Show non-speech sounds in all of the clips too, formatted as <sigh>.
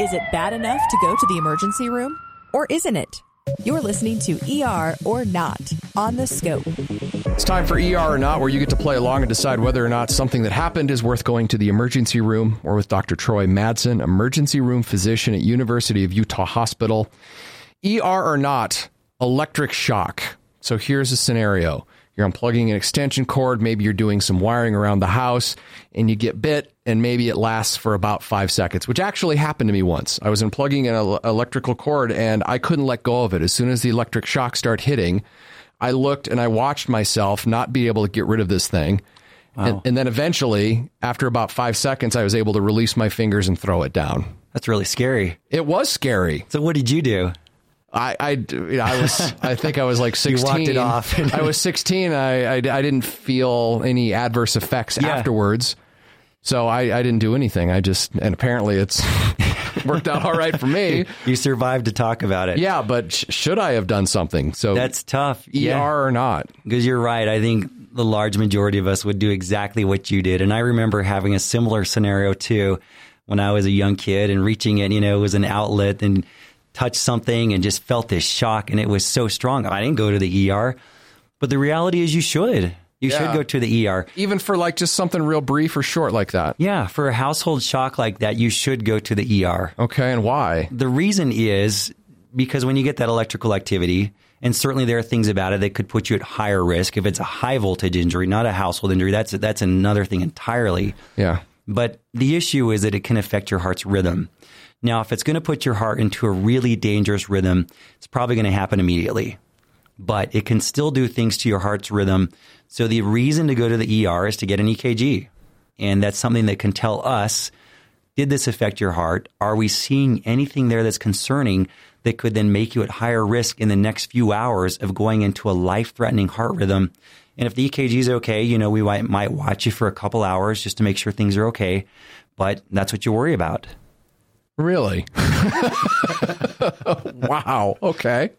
Is it bad enough to go to the emergency room? Or isn't it? You're listening to ER or Not on the Scope. It's time for ER or Not, where you get to play along and decide whether or not something that happened is worth going to the emergency room or with Dr. Troy Madsen, emergency room physician at University of Utah Hospital. ER or Not, electric shock. So here's a scenario. You're unplugging an extension cord, maybe you're doing some wiring around the house, and you get bit, and maybe it lasts for about five seconds, which actually happened to me once. I was unplugging an electrical cord and I couldn't let go of it. As soon as the electric shock started hitting, I looked and I watched myself not be able to get rid of this thing. And, and then eventually, after about five seconds, I was able to release my fingers and throw it down. That's really scary. It was scary. So what did you do? I, I, I was, I think I was like <laughs> 16. walked it off. I <laughs> was 16. I, I, I didn't feel any adverse effects Yeah. afterwards. So I, I didn't do anything. I just, and apparently it's <laughs> worked out all right for me. You survived to talk about it. Yeah, but sh- should I have done something? So That's tough. ER or not? Because you're right. I think the large majority of us would do exactly what you did. And I remember having a similar scenario too when I was a young kid and reaching it, you know, it was an outlet and touched something and just felt this shock and it was so strong. I didn't go to the ER. But the reality is you should. You Yeah. should go to the ER. Even for like just something real brief or short like that. Yeah, for a household shock like that, you should go to the ER. Okay, and why? The reason is because when you get that electrical activity, and certainly there are things about it that could put you at higher risk. If it's a high voltage injury, not a household injury, that's that's another thing entirely. Yeah. But the issue is that it can affect your heart's rhythm. Now, if it's going to put your heart into a really dangerous rhythm, it's probably going to happen immediately. But it can still do things to your heart's rhythm. So the reason to go to the ER is to get an EKG. And that's something that can tell us did this affect your heart? Are we seeing anything there that's concerning that could then make you at higher risk in the next few hours of going into a life threatening heart rhythm? And if the EKG is okay, you know, we might, might watch you for a couple hours just to make sure things are okay. But that's what you worry about. Really? <laughs> <laughs> wow. Okay.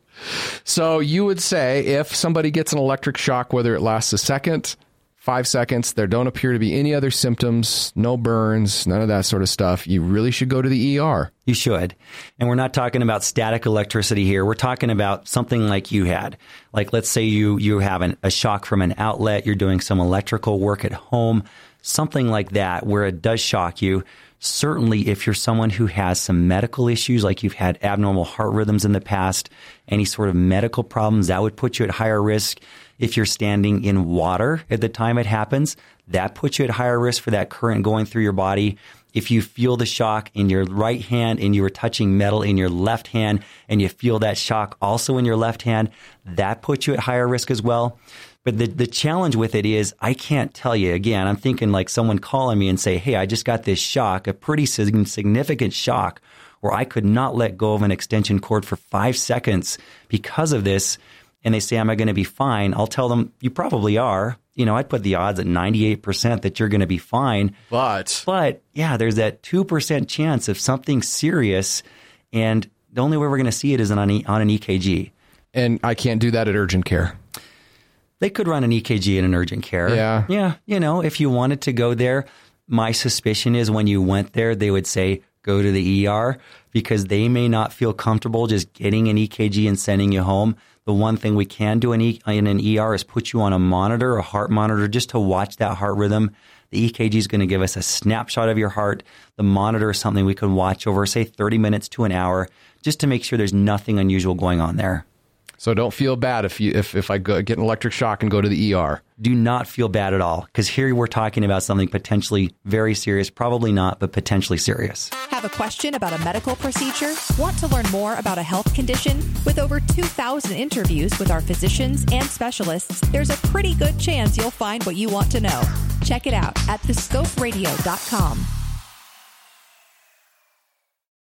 So you would say if somebody gets an electric shock, whether it lasts a second, five seconds, there don't appear to be any other symptoms, no burns, none of that sort of stuff, you really should go to the ER. You should. And we're not talking about static electricity here. We're talking about something like you had. Like let's say you you have an, a shock from an outlet, you're doing some electrical work at home, something like that where it does shock you. Certainly if you're someone who has some medical issues like you've had abnormal heart rhythms in the past, any sort of medical problems that would put you at higher risk. If you're standing in water at the time it happens, that puts you at higher risk for that current going through your body if you feel the shock in your right hand and you were touching metal in your left hand and you feel that shock also in your left hand, that puts you at higher risk as well. But the, the challenge with it is I can't tell you again. I'm thinking like someone calling me and say, Hey, I just got this shock, a pretty significant shock where I could not let go of an extension cord for five seconds because of this. And they say, Am I going to be fine? I'll tell them, You probably are. You know, I'd put the odds at 98% that you're going to be fine. But But yeah, there's that 2% chance of something serious. And the only way we're going to see it is on, an- on an EKG. and I can't do that at urgent care. They could run an EKG in an urgent care. Yeah. Yeah. You know, if you wanted to go there, my suspicion is when you went there, they would say, go to the ER because they may not feel comfortable just getting an EKG and sending you home. The one thing we can do in, e- in an ER is put you on a monitor, a heart monitor, just to watch that heart rhythm. The EKG is going to give us a snapshot of your heart. The monitor is something we can watch over, say, 30 minutes to an hour, just to make sure there's nothing unusual going on there. So don't feel bad if you if, if I go, get an electric shock and go to the ER. do not feel bad at all because here we're talking about something potentially very serious, probably not, but potentially serious. Have a question about a medical procedure? Want to learn more about a health condition? With over 2,000 interviews with our physicians and specialists, there's a pretty good chance you'll find what you want to know. Check it out at thescoperadio.com.